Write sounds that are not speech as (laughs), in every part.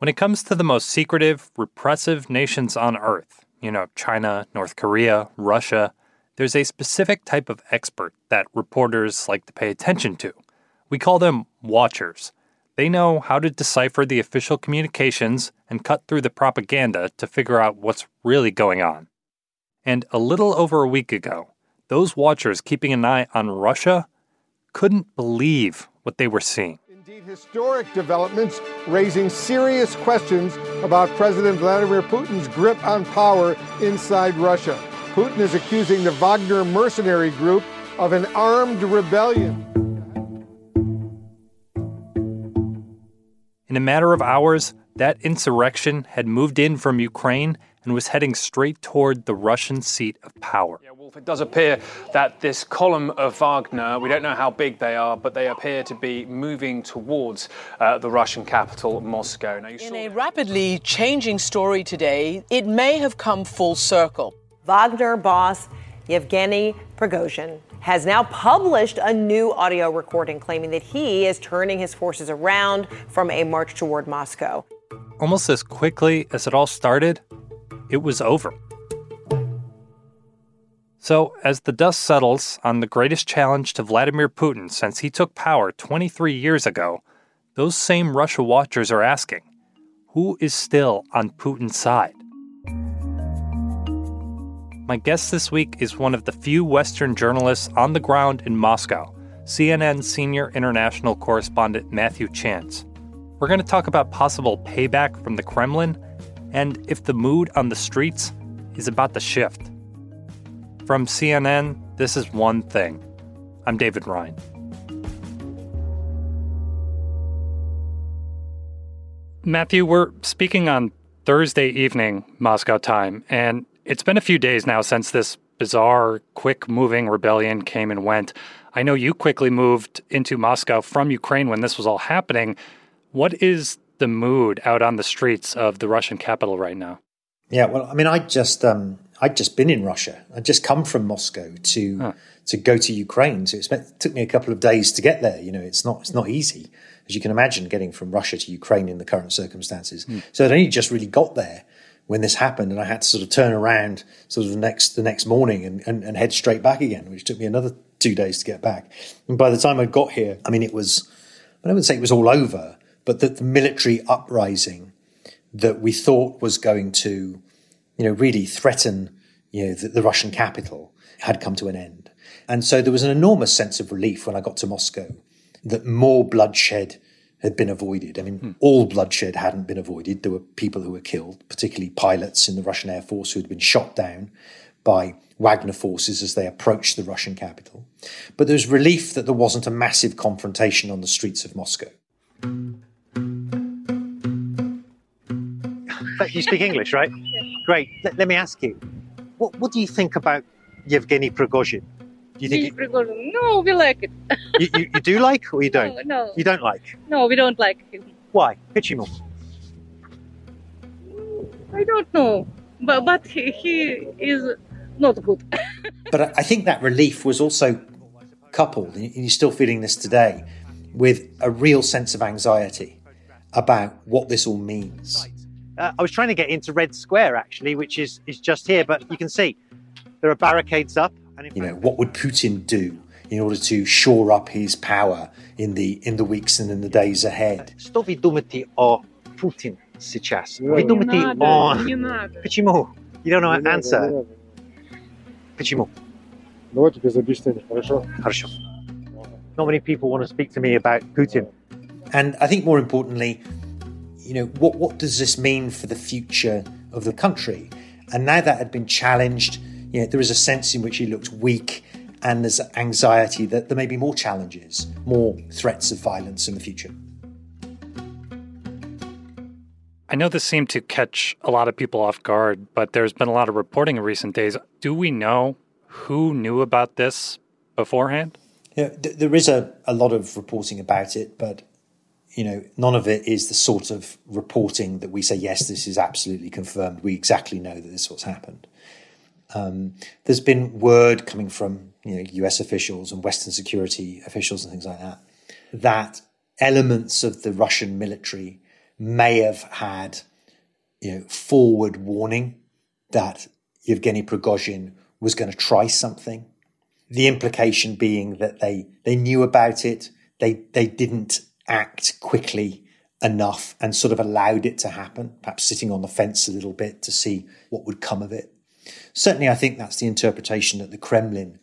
When it comes to the most secretive, repressive nations on Earth, you know, China, North Korea, Russia, there's a specific type of expert that reporters like to pay attention to. We call them watchers. They know how to decipher the official communications and cut through the propaganda to figure out what's really going on. And a little over a week ago, those watchers keeping an eye on Russia couldn't believe what they were seeing. Indeed, historic developments raising serious questions about President Vladimir Putin's grip on power inside Russia. Putin is accusing the Wagner mercenary group of an armed rebellion. In a matter of hours, that insurrection had moved in from Ukraine and was heading straight toward the Russian seat of power. Yeah, Wolf, it does appear that this column of Wagner, we don't know how big they are, but they appear to be moving towards uh, the Russian capital, Moscow. Now, In a rapidly changing story today, it may have come full circle. Wagner boss Yevgeny Prigozhin has now published a new audio recording claiming that he is turning his forces around from a march toward Moscow. Almost as quickly as it all started, it was over. So, as the dust settles on the greatest challenge to Vladimir Putin since he took power 23 years ago, those same Russia watchers are asking who is still on Putin's side? My guest this week is one of the few Western journalists on the ground in Moscow, CNN senior international correspondent Matthew Chance. We're going to talk about possible payback from the Kremlin and if the mood on the streets is about to shift. From CNN, this is one thing. I'm David Rind. Matthew, we're speaking on Thursday evening, Moscow time, and it's been a few days now since this bizarre, quick moving rebellion came and went. I know you quickly moved into Moscow from Ukraine when this was all happening. What is the mood out on the streets of the Russian capital right now? Yeah, well, I mean, I just um, I'd just been in Russia. I'd just come from Moscow to huh. to go to Ukraine. So it took me a couple of days to get there. You know, it's not it's not easy, as you can imagine, getting from Russia to Ukraine in the current circumstances. Hmm. So I'd only just really got there when this happened, and I had to sort of turn around sort of the next the next morning and, and, and head straight back again, which took me another two days to get back. And by the time I got here, I mean, it was I wouldn't say it was all over, but that the military uprising that we thought was going to, you know, really threaten, you know, the, the Russian capital had come to an end. And so there was an enormous sense of relief when I got to Moscow that more bloodshed had been avoided. I mean, hmm. all bloodshed hadn't been avoided. There were people who were killed, particularly pilots in the Russian Air Force who had been shot down by Wagner forces as they approached the Russian capital. But there was relief that there wasn't a massive confrontation on the streets of Moscow. you speak English, right? Great. Let, let me ask you, what, what do you think about Yevgeny Prigozhin? Do you think he, No, we like it. (laughs) you, you, you, do like or you don't? No, no, You don't like? No, we don't like him. Why? Pitch him off. Mm, I don't know, but, but he, he is not good. (laughs) but I think that relief was also coupled, and you're still feeling this today, with a real sense of anxiety about what this all means. Uh, I was trying to get into Red Square actually, which is is just here, but you can see there are barricades up. And you know, what would Putin do in order to shore up his power in the in the weeks and in the days ahead? Что вы думаете о Путин сейчас? Вы думаете о... Почему? You don't know an answer. Почему? Давайте без объяснений, хорошо? Хорошо. Not many people want to speak to me about Putin. And I think more importantly, you know, what, what does this mean for the future of the country? And now that had been challenged, you know, there is a sense in which he looked weak and there's anxiety that there may be more challenges, more threats of violence in the future. I know this seemed to catch a lot of people off guard, but there's been a lot of reporting in recent days. Do we know who knew about this beforehand? Yeah, there is a, a lot of reporting about it, but you know, none of it is the sort of reporting that we say, yes, this is absolutely confirmed. We exactly know that this is what's happened. Um, there's been word coming from you know U.S. officials and Western security officials and things like that that elements of the Russian military may have had, you know, forward warning that Yevgeny Prigozhin was going to try something. The implication being that they, they knew about it. They, they didn't act quickly enough and sort of allowed it to happen, perhaps sitting on the fence a little bit to see what would come of it. Certainly, I think that's the interpretation that the Kremlin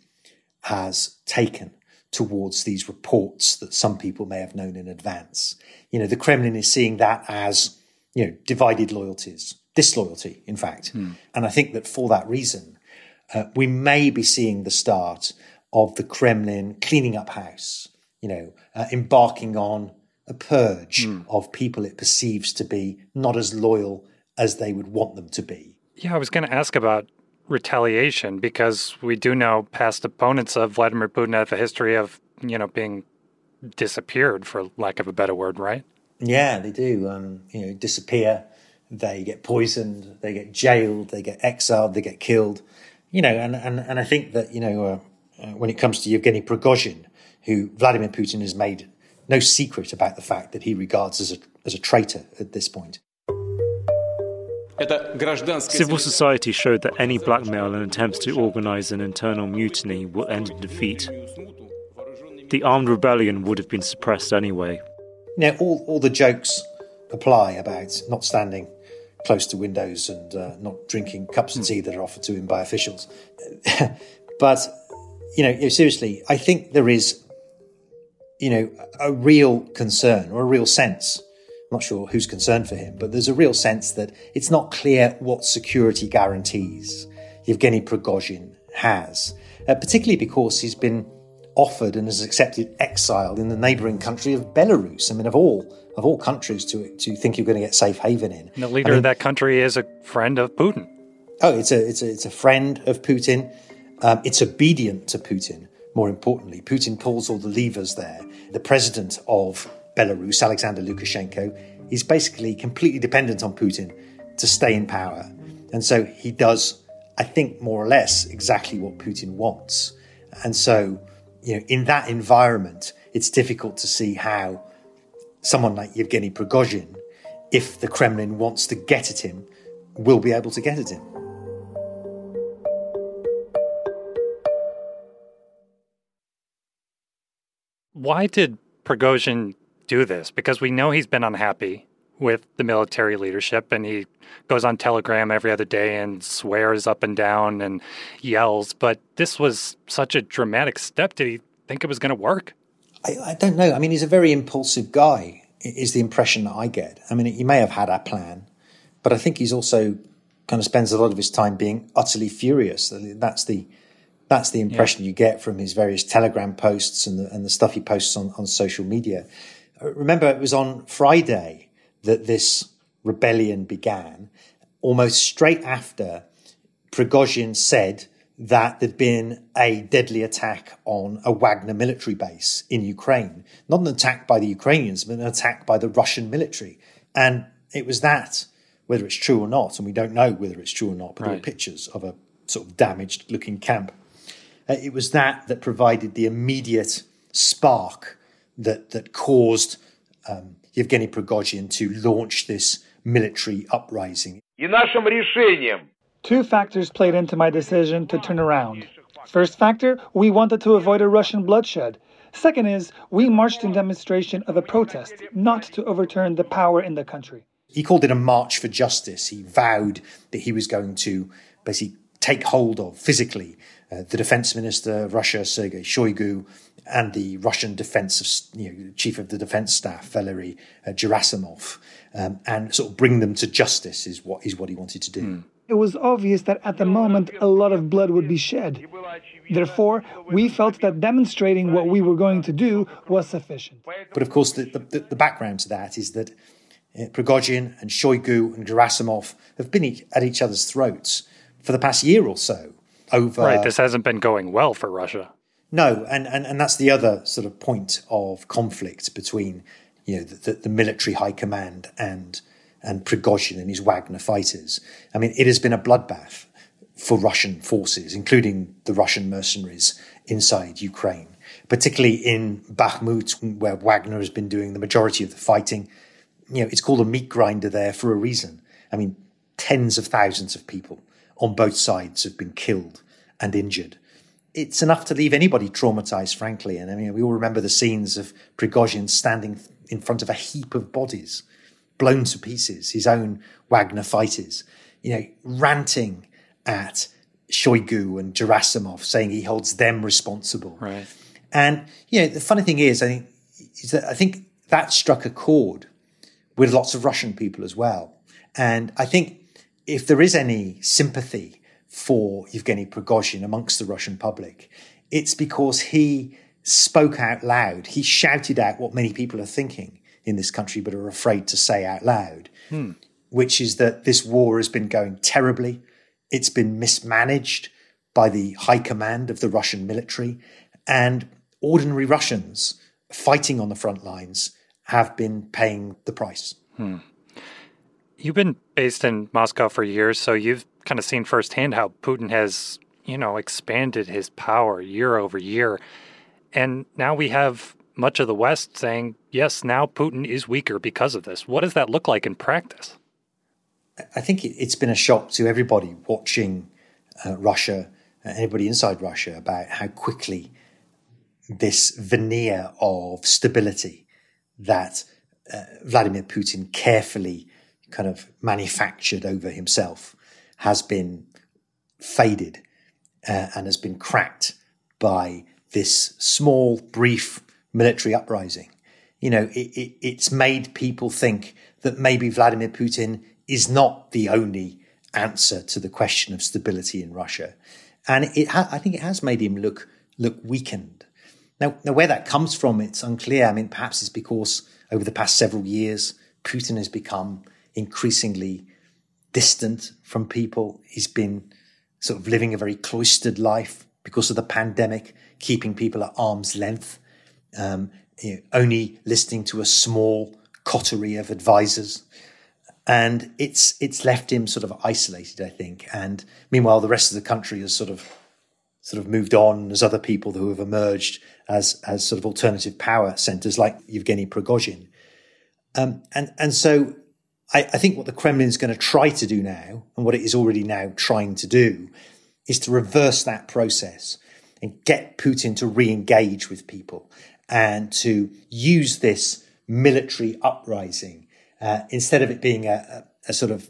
has taken towards these reports that some people may have known in advance. You know, the Kremlin is seeing that as, you know, divided loyalties, disloyalty, in fact. Hmm. And I think that for that reason, uh, we may be seeing the start of the Kremlin cleaning up house, you know, uh, embarking on a purge hmm. of people it perceives to be not as loyal as they would want them to be. Yeah, I was going to ask about retaliation because we do know past opponents of Vladimir Putin have a history of, you know, being disappeared for lack of a better word, right? Yeah, they do. Um, you know, disappear. They get poisoned. They get jailed. They get exiled. They get killed. You know, and and, and I think that you know uh, uh, when it comes to Yevgeny Prigozhin, who Vladimir Putin has made no secret about the fact that he regards as a as a traitor at this point. Civil society showed that any blackmail and attempts to organize an internal mutiny will end in defeat. The armed rebellion would have been suppressed anyway. Now, all, all the jokes apply about not standing close to windows and uh, not drinking cups of tea that are offered to him by officials. (laughs) but, you know, seriously, I think there is, you know, a real concern or a real sense I'm not sure who's concerned for him, but there's a real sense that it's not clear what security guarantees Yevgeny Prigozhin has, uh, particularly because he's been offered and has accepted exile in the neighbouring country of Belarus. I mean, of all of all countries to to think you're going to get safe haven in. And the leader I mean, of that country is a friend of Putin. Oh, it's a it's a it's a friend of Putin. Um, it's obedient to Putin. More importantly, Putin pulls all the levers there. The president of Belarus, Alexander Lukashenko, is basically completely dependent on Putin to stay in power. And so he does, I think, more or less exactly what Putin wants. And so, you know, in that environment, it's difficult to see how someone like Yevgeny Prigozhin, if the Kremlin wants to get at him, will be able to get at him. Why did Prigozhin do this? Because we know he's been unhappy with the military leadership and he goes on telegram every other day and swears up and down and yells but this was such a dramatic step. Did he think it was going to work? I, I, don't know. I mean he's a very impulsive guy is the impression that i get. I mean he may have had a plan but i think he's also kind of spends a lot of his time being utterly furious. That's the that's the impression yeah. you get from his various telegram posts and the, and the stuff he posts on, on social media uh, remember it was on Friday that this rebellion began, almost straight after Prigozhin said that there'd been a deadly attack on a Wagner military base in Ukraine. Not an attack by the Ukrainians, but an attack by the Russian military. And it was that, whether it's true or not, and we don't know whether it's true or not, but right. there were pictures of a sort of damaged looking camp. Uh, it was that that provided the immediate spark that that caused um, Yevgeny Prigozhin to launch this military uprising. Two factors played into my decision to turn around. First factor, we wanted to avoid a Russian bloodshed. Second is, we marched in demonstration of a protest, not to overturn the power in the country. He called it a march for justice. He vowed that he was going to basically take hold of physically uh, the defense minister of Russia, Sergei Shoigu, and the Russian defense you know, chief of the defense staff, Valery uh, Gerasimov, um, and sort of bring them to justice is what is what he wanted to do. Mm. It was obvious that at the moment a lot of blood would be shed. Therefore, we felt that demonstrating what we were going to do was sufficient. But of course, the, the, the background to that is that uh, Prigozhin and Shoigu and Gerasimov have been each, at each other's throats for the past year or so. Over right, this hasn't been going well for Russia. No, and, and, and that's the other sort of point of conflict between you know the, the, military high command and and Prigozhin and his Wagner fighters. I mean, it has been a bloodbath for Russian forces, including the Russian mercenaries inside Ukraine, particularly in Bakhmut, where Wagner has been doing the majority of the fighting. you know, it's called a meat grinder there for a reason. I mean, tens of thousands of people on both sides have been killed and injured. It's enough to leave anybody traumatized, frankly. And I mean, we all remember the scenes of Prigozhin standing in front of a heap of bodies, blown to pieces, his own Wagner fighters, you know, ranting at Shoigu and Gerasimov, saying he holds them responsible. Right. And you know, the funny thing is, I think, is that I think that struck a chord with lots of Russian people as well. And I think if there is any sympathy for Yevgeny Prigozhin amongst the Russian public, it's because he spoke out loud. He shouted out what many people are thinking in this country but are afraid to say out loud, Hmm. which is that this war has been going terribly. It's been mismanaged by the high command of the Russian military, and ordinary Russians fighting on the front lines have been paying the price. Hmm. You've been based in Moscow for years, so you've kind of seen firsthand how Putin has, you know, expanded his power year over year. And now we have much of the West saying, yes, now Putin is weaker because of this. What does that look like in practice? I think it, has been a shock to everybody watching uh, Russia, uh, anybody inside Russia, about how quickly this veneer of stability that uh, Vladimir Putin carefully kind of manufactured over himself has been faded uh, and has been cracked by this small, brief military uprising. You know, it, it, it's made people think that maybe Vladimir Putin is not the only answer to the question of stability in Russia, and it ha- I think it has made him look look weakened. Now, now, where that comes from, it's unclear. I mean, perhaps it's because over the past several years, Putin has become increasingly distant from people. He's been sort of living a very cloistered life because of the pandemic, keeping people at arm's length, um, you know, only listening to a small coterie of advisors. And it's it's left him sort of isolated, I think. And meanwhile, the rest of the country has sort of sort of moved on. There's other people who have emerged as as sort of alternative power centers, like Yevgeny Prigozhin. Um, and and so I, I think what the Kremlin is going to try to do now, and what it is already now trying to do, is to reverse that process and get Putin to re-engage with people and to use this military uprising uh, instead of it being a, a, a, sort of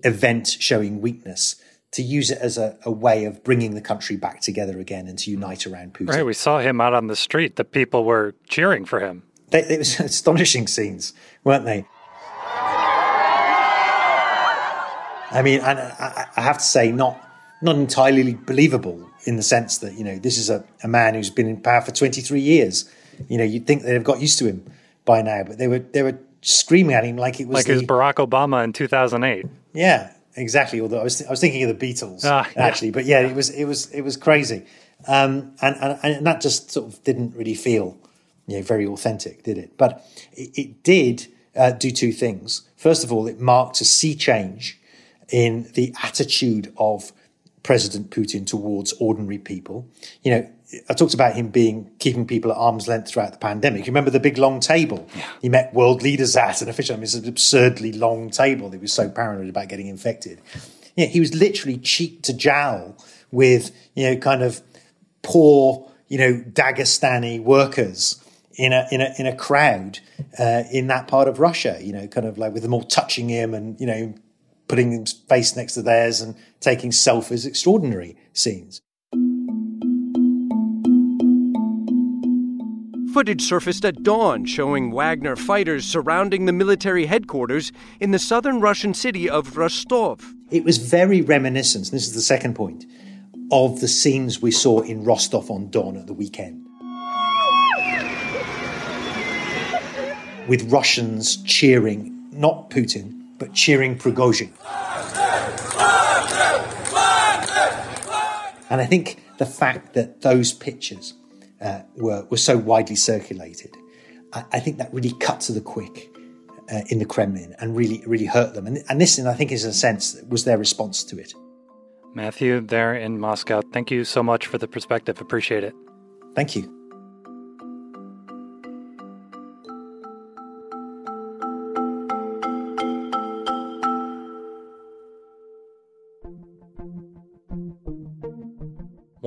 event showing weakness. To use it as a, a, way of bringing the country back together again and to unite around Putin. Right, we saw him out on the street. The people were cheering for him. They, it was (laughs) astonishing scenes, weren't they? I mean, and I, I have to say, not not entirely believable in the sense that you know this is a, a man who's been in power for 23 years. You know, you'd think they'd have got used to him by now, but they were they were screaming at him like it was like the, it was Barack Obama in 2008. Yeah, exactly. Although I was th- I was thinking of the Beatles yeah. actually, but yeah, it was it was it was crazy, um, and, and and that just sort of didn't really feel you know very authentic, did it? But it, it did uh, do two things. First of all, it marked a sea change in the attitude of President Putin towards ordinary people. You know, I talked about him being keeping people at arm's length throughout the pandemic. You remember the big long table he met world leaders at and officially, I mean, it's an absurdly long table. He was so paranoid about getting infected. Yeah, he was literally cheek to jowl with, you know, kind of poor, you know, Dagestani workers in a in a in a crowd uh, in that part of Russia. You know, kind of like with them all touching him and you know putting his face next to theirs and taking selfies. Extraordinary scenes. Footage surfaced at dawn showing Wagner fighters surrounding the military headquarters in the southern Russian city of Rostov. It was very reminiscent, and this is the second point, of the scenes we saw in Rostov on Don at the weekend. With Russians cheering, not Putin, but cheering Prigozhin. And I think the fact that those pictures uh, were, were so widely circulated, I, I, think that really cut to the quick uh, in the Kremlin and really, really hurt them. And, and this, I think, is a sense, was their response to it. Matthew, there in Moscow, thank you so much for the perspective. Appreciate it. Thank you.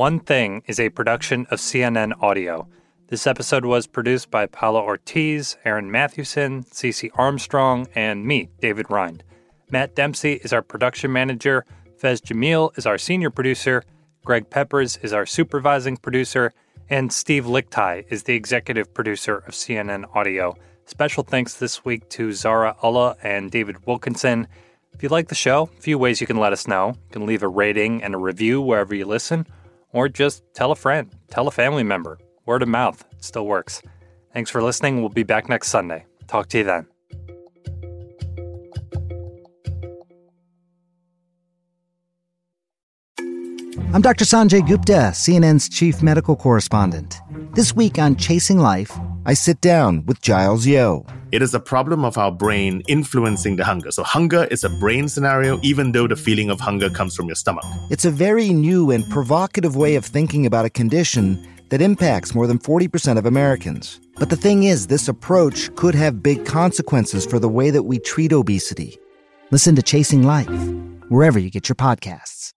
One Thing is a production of CNN Audio. This episode was produced by Paula Ortiz, Aaron Mathewson, Cece Armstrong, and me, David Rind. Matt Dempsey is our production manager. Faiz Jamil is our senior producer. Greg Peppers is our supervising producer. And Steve Lickteig is the executive producer of CNN Audio. Special thanks this week to Zara Ulla and David Wilkinson. If you like the show, a few ways you can let us know. You can leave a rating and a review wherever you listen, or just tell a friend, tell a family member. Word of mouth still works. Thanks for listening. We'll be back next Sunday. Talk to you then. I'm Dr. Sanjay Gupta, CNN's chief medical correspondent. This week on Chasing Life, I sit down with Giles Yeo. It is a problem of our brain influencing the hunger. So, hunger is a brain scenario, even though the feeling of hunger comes from your stomach. It's a very new and provocative way of thinking about a condition that impacts more than 40% of Americans. But the thing is, this approach could have big consequences for the way that we treat obesity. Listen to Chasing Life, wherever you get your podcasts.